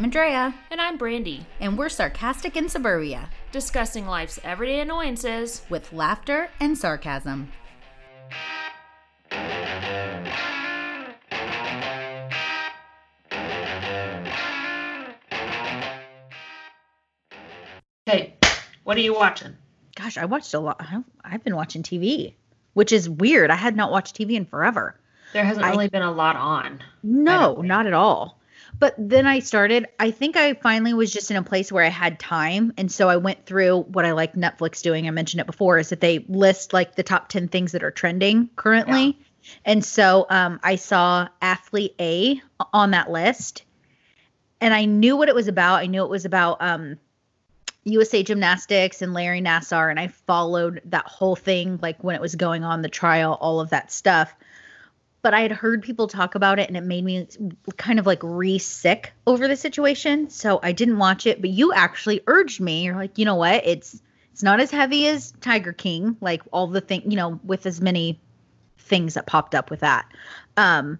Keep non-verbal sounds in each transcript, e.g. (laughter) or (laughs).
I'm Andrea. And I'm Brandy. And we're sarcastic in suburbia, discussing life's everyday annoyances with laughter and sarcasm. Hey, what are you watching? Gosh, I watched a lot. I've been watching TV, which is weird. I had not watched TV in forever. There hasn't I, really been a lot on. No, not at all. But then I started, I think I finally was just in a place where I had time. And so I went through what I like Netflix doing. I mentioned it before is that they list like the top 10 things that are trending currently. Yeah. And so um, I saw Athlete A on that list. And I knew what it was about. I knew it was about um, USA Gymnastics and Larry Nassar. And I followed that whole thing, like when it was going on, the trial, all of that stuff but I had heard people talk about it and it made me kind of like re sick over the situation. So I didn't watch it, but you actually urged me. You're like, you know what? It's it's not as heavy as Tiger King, like all the thing, you know, with as many things that popped up with that. Um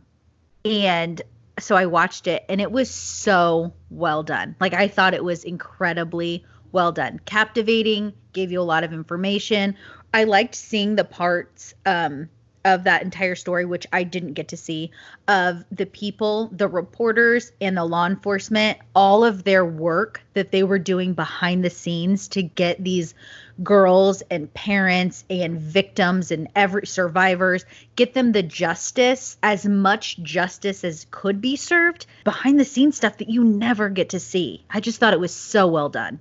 and so I watched it and it was so well done. Like I thought it was incredibly well done. Captivating, gave you a lot of information. I liked seeing the parts um of that entire story, which I didn't get to see, of the people, the reporters, and the law enforcement, all of their work that they were doing behind the scenes to get these girls and parents and victims and every survivors get them the justice as much justice as could be served behind the scenes stuff that you never get to see. I just thought it was so well done.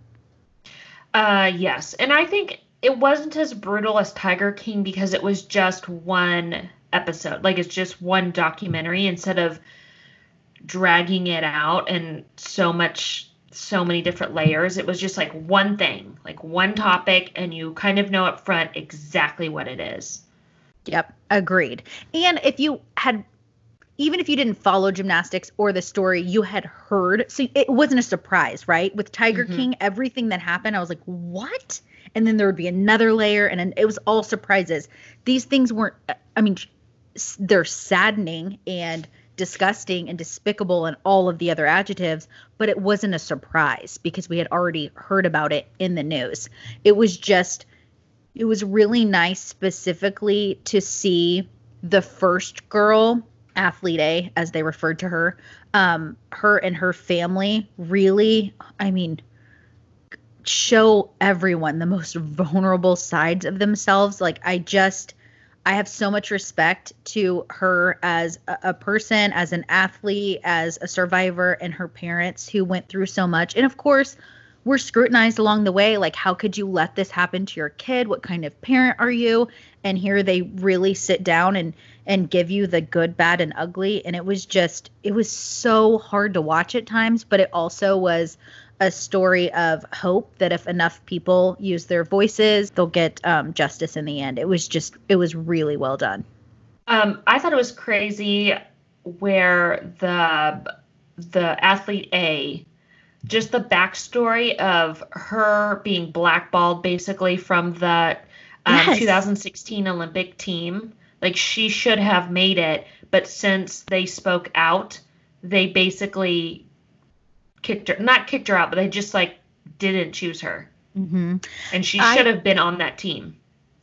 Uh yes. And i think it wasn't as brutal as Tiger King because it was just one episode. Like it's just one documentary instead of dragging it out and so much so many different layers. It was just like one thing, like one topic and you kind of know up front exactly what it is. Yep, agreed. And if you had even if you didn't follow gymnastics or the story, you had heard. So it wasn't a surprise, right? With Tiger mm-hmm. King, everything that happened, I was like, "What?" And then there would be another layer and an, it was all surprises. These things weren't i mean they're saddening and disgusting and despicable and all of the other adjectives but it wasn't a surprise because we had already heard about it in the news. It was just it was really nice specifically to see the first girl athlete a as they referred to her um her and her family really i mean show everyone the most (laughs) vulnerable sides of themselves. Like I just I have so much respect to her as a, a, person, as an athlete, as a survivor, and her parents who went through so much. And of course, we're scrutinized along the way. Like, how could you let this happen to your kid? What kind of parent are you? And here they really sit down and and give you the good, bad, and ugly. And it was just, it was so hard to watch at times, but it also was a story of hope that if enough people use their voices, they'll get um, justice in the end. It was just, it was really well done. Um, I thought it was crazy where the the athlete A, just the backstory of her being blackballed basically from the um, yes. 2016 Olympic team. Like she should have made it, but since they spoke out, they basically kicked her not kicked her out but they just like didn't choose her mm-hmm. and she should have been on that team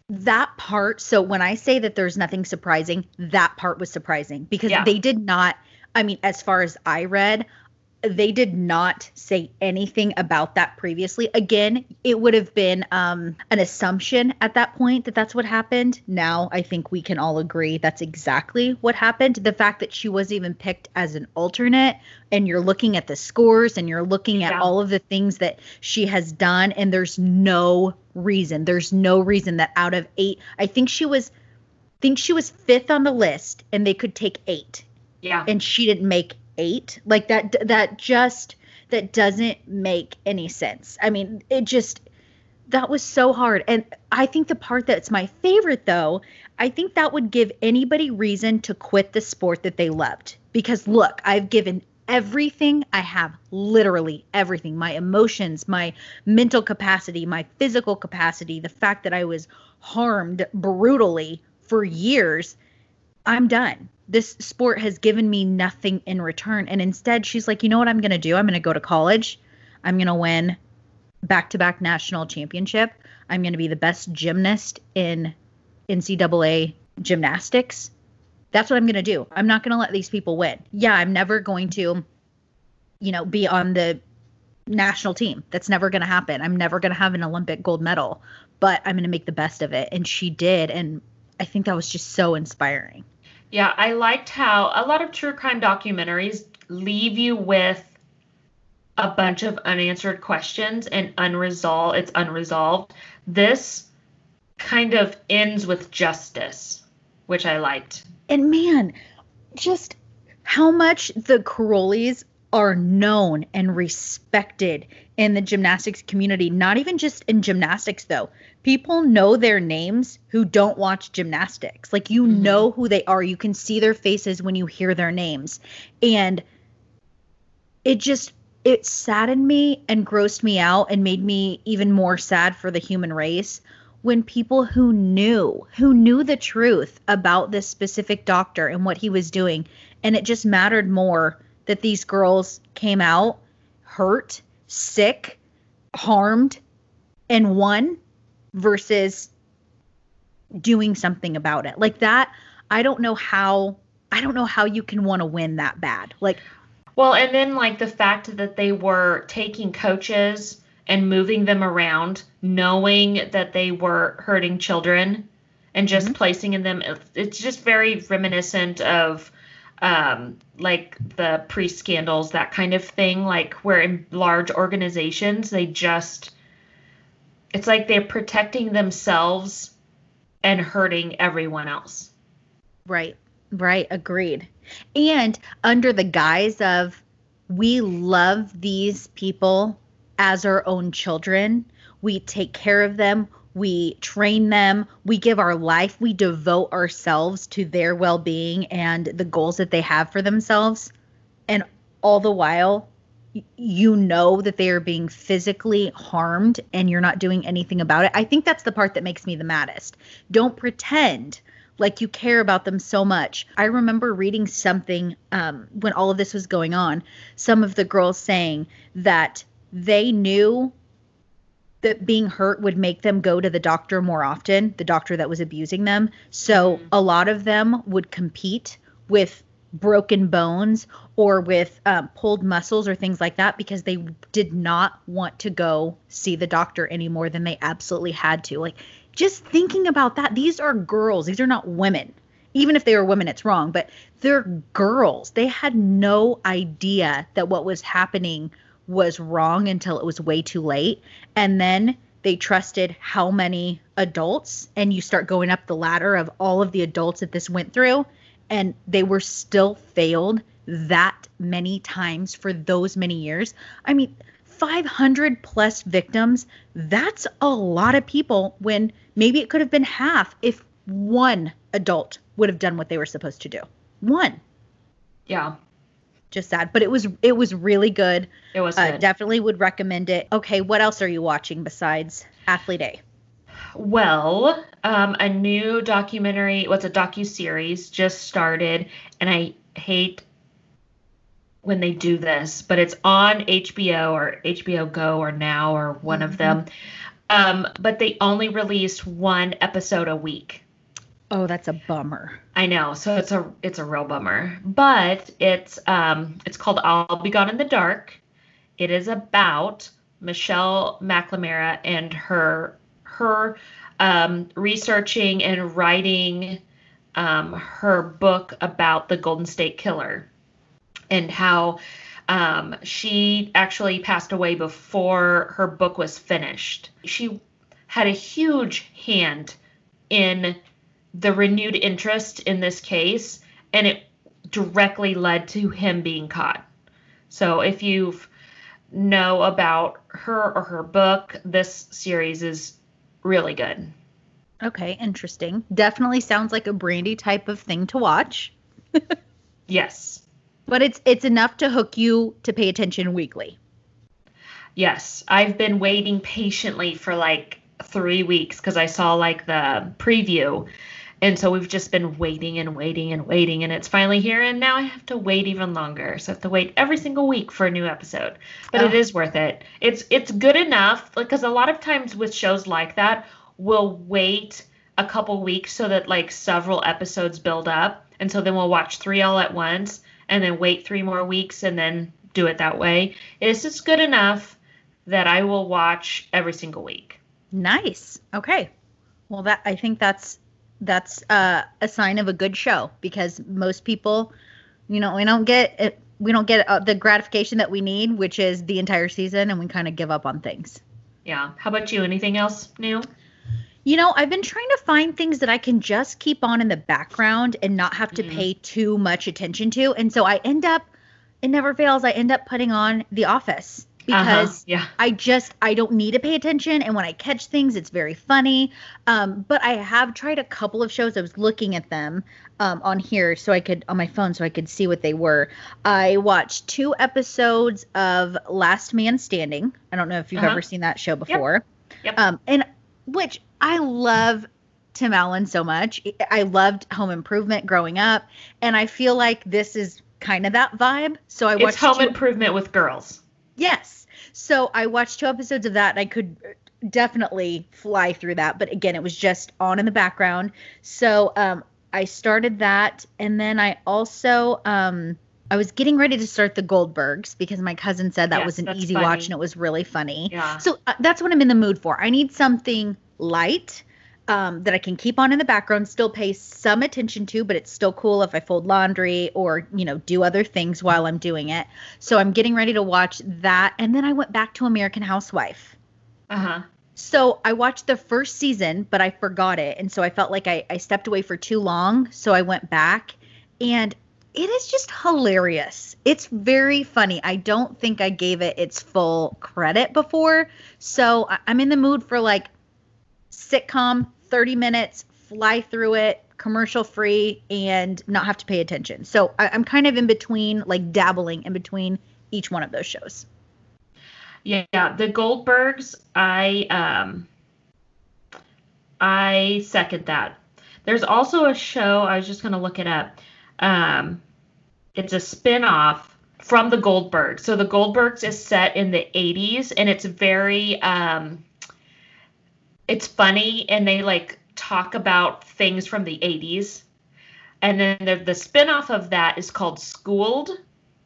that part so when i say that there's nothing surprising that part was surprising because yeah. they did not i mean as far as i read they did not say anything about that previously. Again, it would have been um, an assumption at that point that that's what happened. Now, I think we can all agree that's exactly what happened. The fact that she was even picked as an alternate, and you're looking at the scores and you're looking at yeah. all of the things that she has done, and there's no reason. There's no reason that out of eight, I think she was. think she was fifth on the list and they could take eight yeah and she didn't make eight like that that just that doesn't make any sense. I mean it just that was so hard. And i think the part that's my favorite though i think that would give anybody reason to quit the sport that they loved. Because look i've given everything. I have literally everything. My emotions my mental capacity my physical capacity the fact that i was harmed brutally for years I'm done. This sport has given me nothing in return. And instead, she's like, you know what I'm going to do? I'm going to go to college. I'm going to win back to back national championship. I'm going to be the best gymnast in NCAA gymnastics. That's what I'm going to do. I'm not going to let these people win. Yeah, I'm never going to, you know, be on the national team. That's never going to happen. I'm never going to have an Olympic gold medal, but I'm going to make the best of it. And she did. And I think that was just so inspiring. Yeah, I liked how a lot of true crime documentaries leave you with a bunch of unanswered questions and unresolved it's unresolved. This kind of ends with justice, which I liked. And man, just how much the Karolyis are known and respected in the gymnastics community, not even just in gymnastics though. People know their names who don't watch gymnastics. Like you mm-hmm. know who they are. You can see their faces when you hear their names. And it just it saddened me and grossed me out and made me even more sad for the human race when people who knew who knew the truth about this specific doctor and what he was doing and it just mattered more that these girls came out hurt sick harmed and won versus doing something about it like that i don't know how i don't know how you can want to win that bad like well, and then like the fact that they were taking coaches and moving them around, knowing that they were hurting children and just mm-hmm. placing in them it's just very reminiscent of um, like the pre-scandals that kind of thing like where in large organizations they just it's like they're protecting themselves and hurting everyone else. Right right agreed. And under the guise of we love these people as our own children, we take care of them, we train them, we give our life, we devote ourselves to their well being and the goals that they have for themselves. And all the while, you know that they are being physically harmed and you're not doing anything about it. I think that's the part that makes me the maddest. Don't pretend like you care about them so much. I remember reading something um, when all of this was going on, some of the girls saying that they knew that being hurt would make them go to the doctor more often, the doctor that was abusing them. So mm-hmm. a lot of them would compete with broken bones or with um, pulled muscles or things like that because they did not want to go see the doctor any more than they absolutely had to. Like just thinking about that, these are girls, these are not women. Even if they were women, it's wrong, but they're girls. They had no idea that what was happening was wrong until it was way too late. And then they trusted how many adults, and you start going up the ladder of all of the adults that this went through, and they were still failed that many times for those many years. I mean, 500 plus victims, that's a lot of people when maybe it could have been half if one adult would have done what they were supposed to do. One. Yeah. Just sad, but it was it was really good. It was uh, definitely would recommend it. Okay, what else are you watching besides Athlete A? Well, um, a new documentary, what's a docu series just started, and I hate when they do this, but it's on HBO or HBO Go or Now or one mm-hmm. of them. Um, but they only released one episode a week. Oh, that's a bummer. I know. So it's a it's a real bummer. But it's um it's called I'll Be Gone in the Dark. It is about Michelle McNamara and her her um, researching and writing um, her book about the Golden State Killer and how um, she actually passed away before her book was finished. She had a huge hand in the renewed interest in this case, and it directly led to him being caught. So if you know about her or her book, this series is really good. Okay, interesting. Definitely sounds like a Brandy type of thing to watch. (laughs) yes but it's it's enough to hook you to pay attention weekly. Yes, I've been waiting patiently for like 3 weeks cuz I saw like the preview And so we've just been waiting and waiting and waiting, and it's finally here. And now I have to wait even longer. So I have to wait every single week for a new episode. But Oh. it is worth it. It's it's good enough because a lot of times with shows like that, we'll wait a couple weeks so that like several episodes build up, and so then we'll watch three all at once, and then wait three more weeks, and then do it that way. It's just good enough that I will watch every single week. Nice. Okay. Well, that I think that's that's uh, a sign of a good show because most people, you know, we don't get it, we don't get uh, the gratification that we need, which is the entire season, and we kind of give up on things. Yeah. How about you? Anything else new? You know, I've been trying to find things that I can just keep on in the background and not have to Mhm. pay too much attention to, and so I end up, it never fails. I end up putting on The Office Uh-huh, because yeah. I just I don't need to pay attention, and when I catch things, it's very funny. Um, but I have tried a couple of shows. I was looking at them um, on here so I could on my phone so I could see what they were. I watched two episodes of Last Man Standing. I don't know if you've Uh-huh. ever seen that show before. Yep. Um, and which I love Tim Allen so much. I loved Home Improvement growing up, and I feel like this is kind of that vibe. So I It's watched home two- improvement with girls. Yes. So I watched two episodes of that and I could definitely fly through that. But again, it was just on in the background. So um, I started that. And then I also. Um, I was getting ready to start the Goldbergs because my cousin said that Yes, was an easy funny. watch and it was really funny. Yeah. So uh, that's what I'm in the mood for. I need something light um, that I can keep on in the background, still pay some attention to, but it's still cool if I fold laundry or, you know, do other things while I'm doing it. So I'm getting ready to watch that. And then I went back to American Housewife. Uh huh. So I watched the first season, but I forgot it. And so I felt like I, I stepped away for too long. So I went back and it is just hilarious. It's very funny. I don't think I gave it its full credit before. So I'm in the mood for like sitcom, 30 minutes, fly through it, commercial free, and not have to pay attention. So I, I'm kind of in between, like dabbling in between each one of those shows. Yeah, the Goldbergs, I um I second that. There's also a show, I was just gonna look it up. Um it's a spin-off from the Goldbergs. So the Goldbergs is set in the 80s and it's very um it's funny and they like talk about things from the 80s. And then the, the spin-off of that is called Schooled.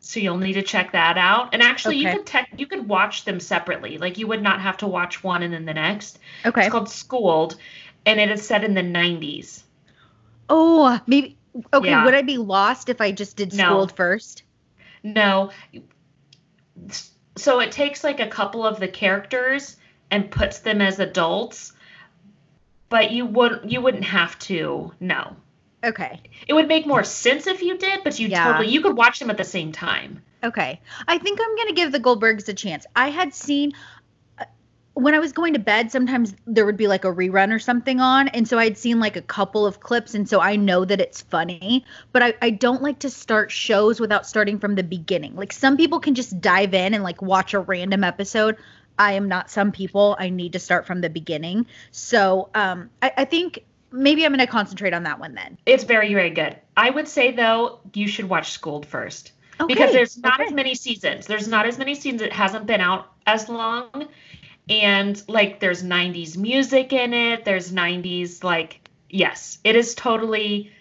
So you'll need to check that out. And actually you could tech you could watch them separately. Like you would not have to watch one and then the next. Okay. It's called Schooled and it is set in the 90s. Oh, maybe. Okay, Yeah. would I be lost if I just did No. schooled first? No. So it takes like a couple of the characters and puts them as adults, but you wouldn't you wouldn't have to. No. Okay. It would make more sense if you did, but you Yeah. totally you could watch them at the same time. Okay. I think I'm going to give the Goldbergs a chance. I had seen uh, when I was going to bed, sometimes there would be like a rerun or something on. And so I'd seen like a couple of clips. And so I know that it's funny. But I, I don't like to start shows without starting from the beginning. Like some people can just dive in and like watch a random episode. I am not some people. I need to start from the beginning. So um, I, I think maybe I'm going to concentrate on that one then. It's very very good. I would say though, you should watch Schooled first. Okay. because there's not okay. as many seasons. There's not as many seasons. It hasn't been out as long. And like there's 90s music in it. There's 90s like yes, it is totally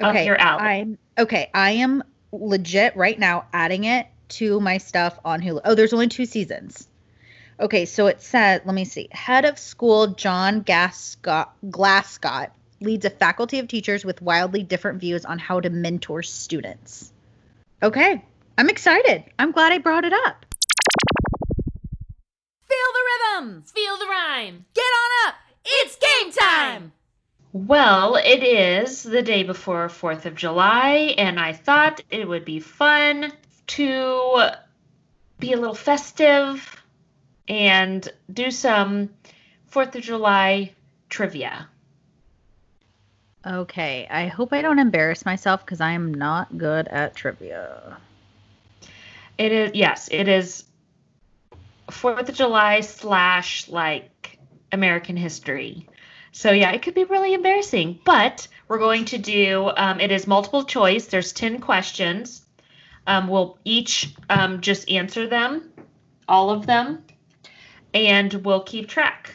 up your alley. I'm okay. I am legit right now adding it to my stuff on Hulu. Oh, there's only two seasons. Okay, so it says, let me see. Head of school John Gascott, Glascott leads a faculty of teachers with wildly different views on how to mentor students. Okay, I'm excited. I'm glad I brought it up. Feel the rhythm! Feel the rhyme! Get on up! It's game time! Well, it is the day before 4th of July, and I thought it would be fun to be a little festive and do some 4th of July trivia. Okay, I hope I don't embarrass myself because I am not good at trivia. It is yes, it is Fourth of July slash like American history. So yeah, it could be really embarrassing. But we're going to do um, it is multiple choice. There's ten questions. Um, we'll each um, just answer them, all of them, and we'll keep track.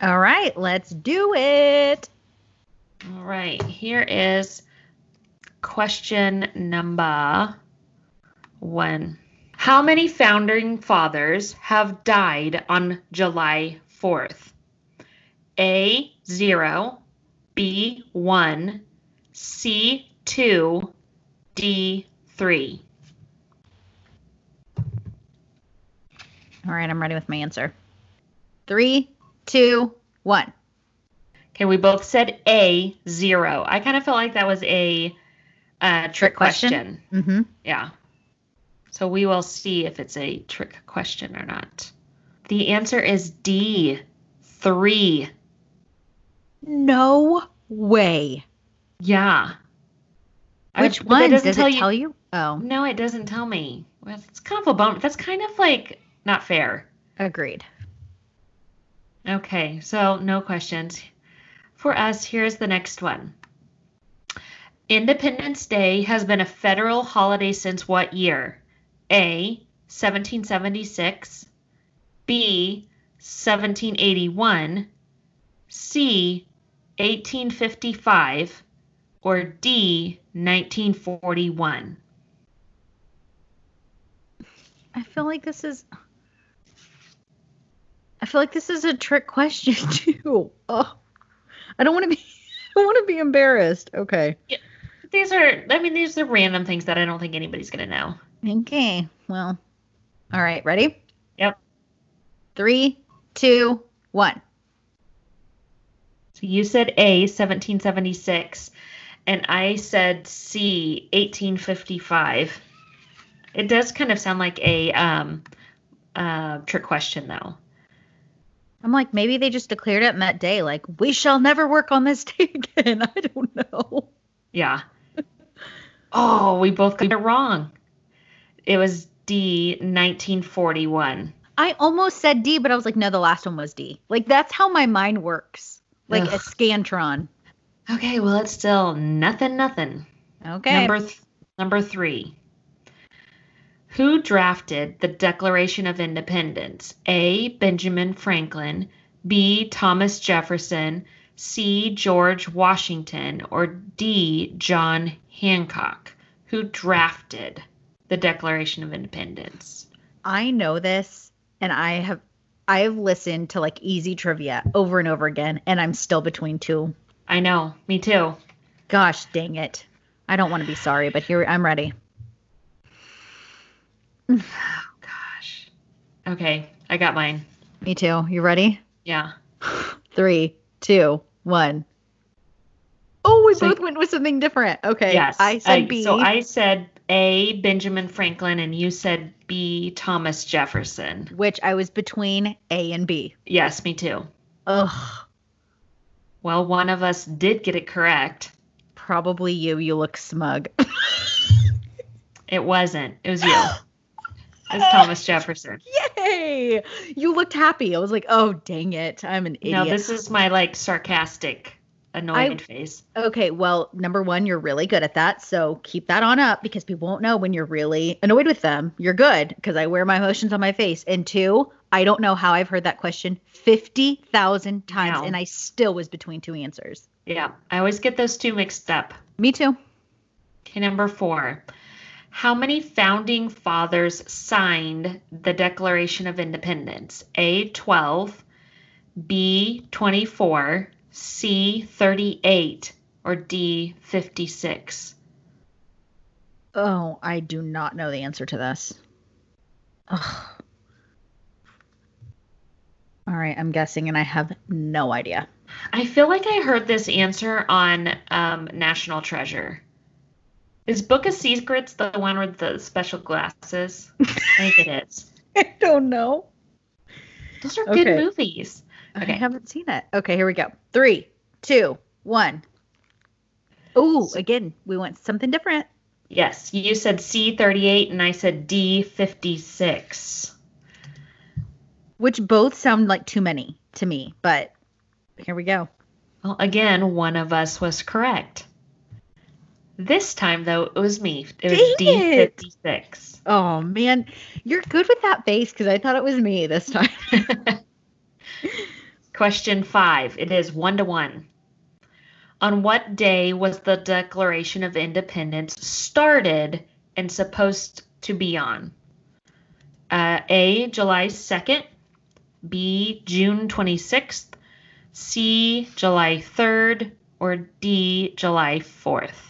All right, let's do it. All right, here is question number one. How many founding fathers have died on July 4th? A, 0, B, 1, C, 2, D, 3. All right, I'm ready with my answer. Three, two, one. Okay, we both said A, 0. I kind of felt like that was a uh, trick question. Mm-hmm. Yeah. So we will see if it's a trick question or not. The answer is D, 3. No way. Yeah. Which one? Does tell it you- tell you? Oh, No, it doesn't tell me. Well, it's kind of a bummer. That's kind of like not fair. agreed. Okay, so no questions. For us, here's the next one. Independence Day has been a federal holiday since what year? A. 1776, B. 1781, C. 1855, or D. 1941. I feel like this is. I feel like this is a trick question (laughs) too. Oh, I don't want to be. (laughs) I don't want to be embarrassed. Okay. Yeah. These are, I mean, these are random things that I don't think anybody's going to know. Okay. Well. All right. Ready? Yep. Three, two, one. So you said A, 1776, and I said C, 1855. It does kind of sound like a um, uh, trick question, though. I'm like, maybe they just declared it on that day. Like, we shall never work on this (laughs) day again. I don't know. Yeah. (laughs) oh, we both got it wrong. It was D, 1941. I almost said D, but I was like, no, the last one was D. Like, that's how my mind works. Like a scantron. Okay, well, it's still nothing, nothing. Okay. Number th- number three. Who drafted the Declaration of Independence? A. Benjamin Franklin, B. Thomas Jefferson, C. George Washington, or D. John Hancock? Who drafted the Declaration of Independence? I know this, and I have I have listened to like easy trivia over and over again, and I'm still between two. I know, me too. Gosh dang it. I don't want to be sorry, but here I'm ready. (sighs) Oh gosh. Okay, I got mine. Me too. You ready? Yeah. (sighs) Three, two, one. Oh, we So- both went with something different. Okay. Yes. I said B. So I said A. Benjamin Franklin, and you said B. Thomas Jefferson. which I was between A and B. Yes, me too. Ugh. Well, one of us did get it correct. Probably you. You look smug. (laughs) It wasn't. It was you. (gasps) (laughs) It's Thomas (laughs) Jefferson. Yay! You looked happy. I was like, oh, dang it. I'm an idiot. No, this is my like sarcastic, annoyed face. Okay, well, number one, you're really good at that. So keep that on up because people won't know when you're really annoyed with them. You're good because I wear my emotions on my face. And two, I don't know how I've heard that question 50,000 times No. and I still was between two answers. Yeah, I always get those two mixed up. Me too. Okay, number four. How many founding fathers signed the Declaration of Independence? A, 12, B, 24, C, 38, or D, 56? Oh, I do not know the answer to this. Ugh. All right, I'm guessing and I have no idea. I feel like I heard this answer on um, National Treasure. Is Book of Secrets the one with the special glasses? I think it is. (laughs) I don't know. Those are good movies. Okay. I haven't seen it. Okay, here we go. Three, two, one. Ooh, again, we went something different. Yes, you said C38 and I said D56. which both sound like too many to me, but here we go. Well, again, one of us was correct. This time, though, it was me. It was Dang. D56. Oh man, you're good with that face because I thought it was me this time. (laughs) (laughs) Question five. It is one to one. On what day was the Declaration of Independence started and supposed to be on? Uh, A. July 2nd. B. June 26th. C. July 3rd. Or D. July 4th.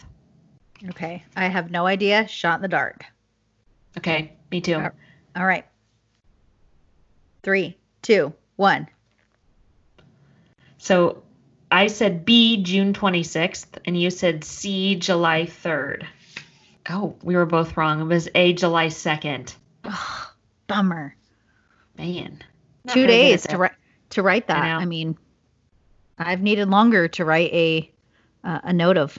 Okay, I have no idea. Shot in the dark. Okay, me too. Alright. All right. Three, two, one. So I said B, June 26th, and you said C, July 3rd. Oh, we were both wrong. It was A, July 2nd. Ugh, bummer. Man. Not Two very days to that. write to write that. know. I, mean, I've needed longer to write a uh, a note of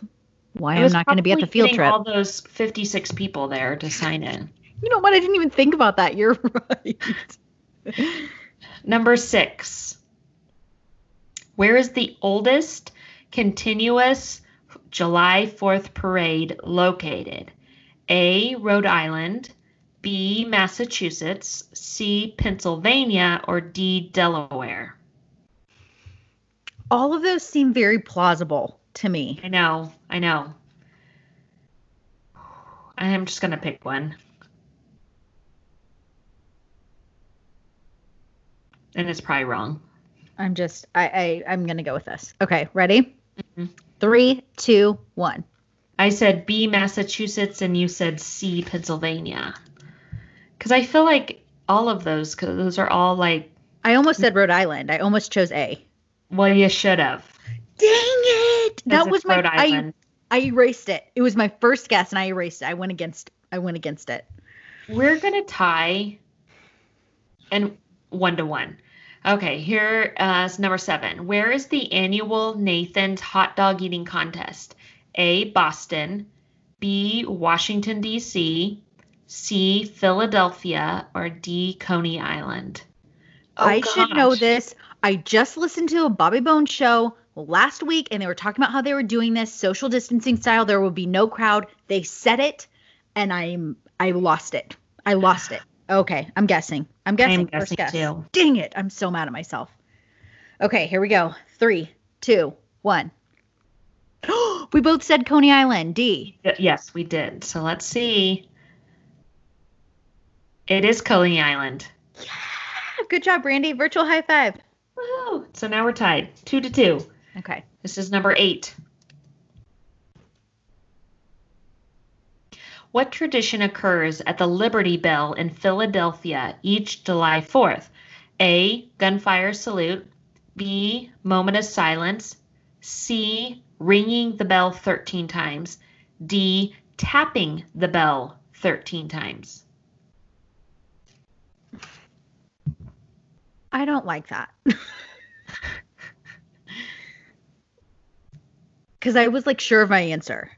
why I'm not going to be at the field trip. all those 56 people there to sign in. You know what? I didn't even think about that. You're (laughs) right. Number six. Where is the oldest continuous July 4th parade located? A. Rhode Island, B. Massachusetts, C. Pennsylvania, or D. Delaware? All of those seem very plausible to me. I know, I know. I am just going to pick one. And it's probably wrong. I'm just I, I I'm gonna go with this. Okay, ready? Mhm. Three, two, one. I said B, Massachusetts, and you said C, Pennsylvania. Because I feel like all of those, because those are all like, I almost said Rhode Island. I almost chose A. well, you should have. Dang it! That was my I, I erased it. It was my first guess and I erased it. I went against I went against it. We're gonna tie, and one to one. Okay, here uh, is number seven. Where is the annual Nathan's hot dog eating contest? A. Boston, B. Washington D.C., C. Philadelphia, or D. Coney Island. Oh, I should know this. I just listened to a Bobby Bones show last week and they were talking about how they were doing this social distancing style. There would be no crowd. They said it and I'm I lost it. I lost it. Okay, I'm guessing. I'm guessing. I'm guessing guess. too. Dang it. I'm so mad at myself. Okay, here we go. Three, two, one. (gasps) we both said Coney Island. D. Yes, we did. So let's see. It is Coney Island. Yeah, good job, Brandy. Virtual high five. Woohoo! So now we're tied, two to two. Okay. This is number eight. What tradition occurs at the Liberty Bell in Philadelphia each July 4th? A. Gunfire salute. B. Moment of silence. C. Ringing the bell 13 times. D. Tapping the bell 13 times. I don't like that. (laughs) Because I was like sure of my answer.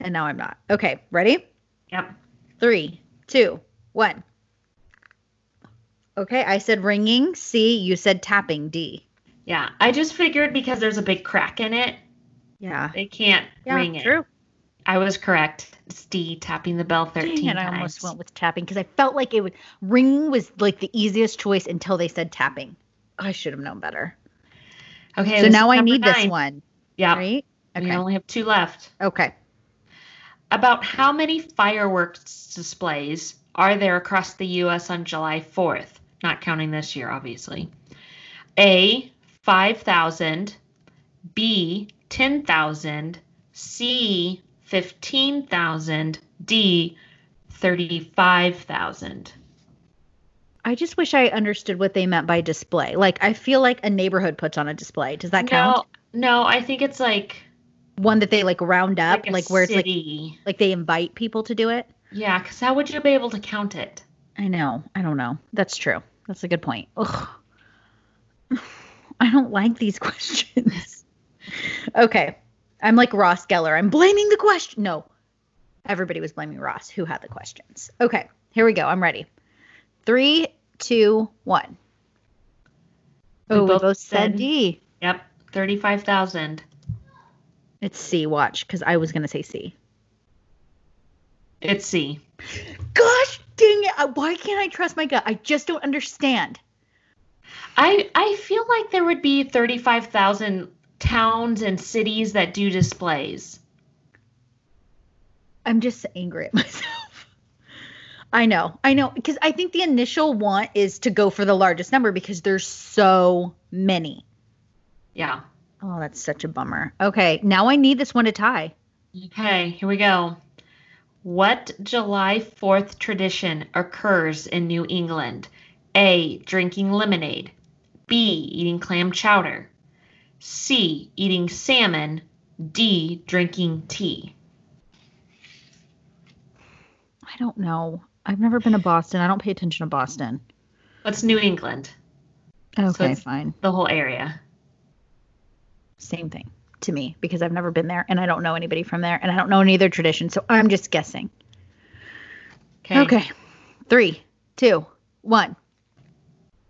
And now I'm not. Okay, ready? Yep. Three, two, one. Okay, I said ringing. C, you said tapping. D. Yeah. I just figured because there's a big crack in it, Yeah. they can't Yeah, ring it. true. I was correct. It's D, tapping the bell 13 Dang it, I times. almost went with tapping because I felt like it would ring was like the easiest choice until they said tapping. I should have known better. Okay. so now I need this one, Yeah. right? We only have two left. Okay. About how many fireworks displays are there across the U.S. on July 4th? Not counting this year, obviously. A, 5,000. B, 10,000. C, 15,000. D, 35,000. I just wish I understood what they meant by display. Like I feel like a neighborhood puts on a display. Does that count? No, no, I think it's like, One that they like round up, like, like, where it's like like they invite people to do it. Yeah, because how would you be able to count it? I know. I don't know. That's true. That's a good point. Ugh. (sighs) I don't like these (laughs) questions. okay. I'm like Ross Geller. I'm blaming the question. No. Everybody was blaming Ross, who had the questions. Okay. Here we go. I'm ready. Three, two, one. We Oh, we both both said said- D. Yep. 35,000. It's C. Watch, because I was gonna say C. It's C. Gosh dang it! Uh, why can't I trust my gut? I just don't understand. I I feel like there would be 35,000 towns and cities that do displays. I'm just angry at (laughs) myself. I know, I know, because I think the initial want is to go for the largest number because there's so many. Yeah. Oh, that's such a bummer. Okay, now I need this one to tie. Okay, here we go. What July 4th tradition occurs in New England? A. Drinking lemonade. B. Eating clam chowder. C. Eating salmon. D. Drinking tea. I don't know. I've never been to Boston. I don't pay attention to Boston. What's New England? Okay, it's- fine. The whole area. Same thing to me because I've never been there and I don't know anybody from there and I don't know any other tradition. So I'm just guessing. Okay. Okay. Three, two, one.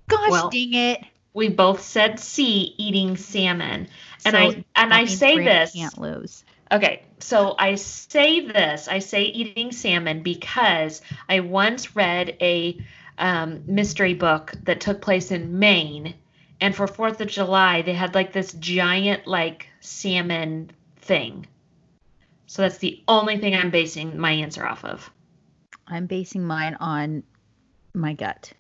Gosh Well, dang it. We both said C. Eating salmon. And So I and I say this. Can't lose. Okay, so I say this, I say eating salmon because I once read a um, mystery book that took place in Maine, and for Fourth of July they had like this giant like salmon thing. So that's the only thing I'm basing my answer off of. I'm basing mine on my gut.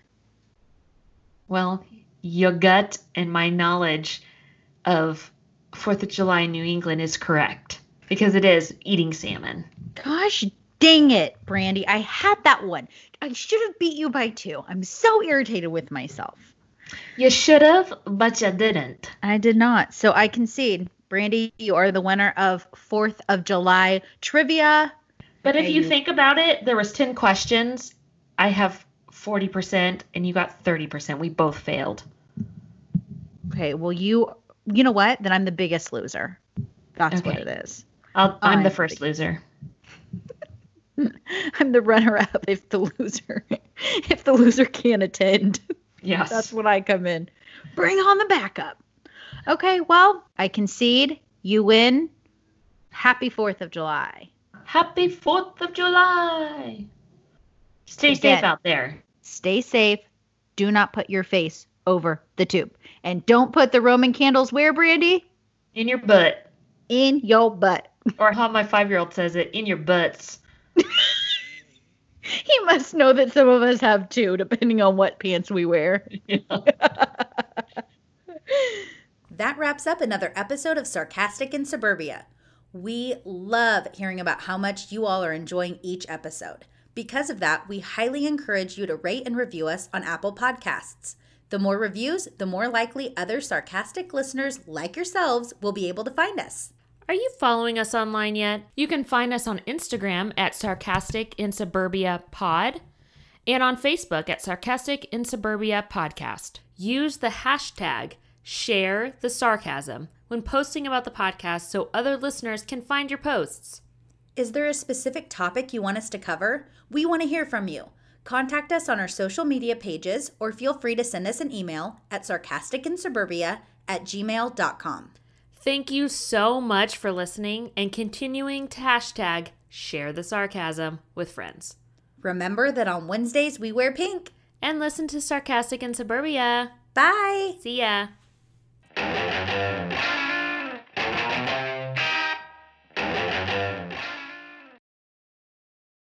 Well, your gut and my knowledge of Fourth of July in New England is correct because it is eating salmon. Gosh dang it, Brandy. I had that one. I should have beat you by two. I'm so irritated with myself. You should have, but you didn't. I did not. So I concede. Brandy, you are the winner of 4th of July trivia. But if you think about it, there was 10 questions. I have 40% and you got 30%. We both failed. Okay, well you you know what? Then I'm the biggest loser. That's what it is. I'll, I'm the I'm first the- loser. (laughs) I'm the runner up if the loser (laughs) if the loser can't attend. Yes. That's when I come in. Bring on the backup. Okay, well, I concede. You win. Happy 4th of July. Happy 4th of July. Stay Again. safe out there. Stay safe. Do not put your face over the tube. And don't put the Roman candles where, Brandy? In your butt. In your butt. Or how my five year old says it, in your butts. (laughs) (laughs) He must know that some of us have too, depending on what pants we wear. (laughs) That wraps up another episode of Sarcastic in Suburbia. We love hearing about how much you all are enjoying each episode. Because of that, we highly encourage you to rate and review us on Apple Podcasts. The more reviews, the more likely other sarcastic listeners like yourselves will be able to find us. Are you following us online yet? You can find us on Instagram at Sarcastic in Suburbia Pod and on Facebook at Sarcastic in Suburbia Podcast. Use the hashtag share the sarcasm when posting about the podcast so other listeners can find your posts. Is there a specific topic you want us to cover? We want to hear from you. Contact us on our social media pages or feel free to send us an email at sarcasticinsuburbia at gmail.com. Thank you so much for listening and continuing to hashtag share the sarcasm with friends. Remember that on Wednesdays we wear pink. And listen to Sarcastic in Suburbia. Bye! See ya.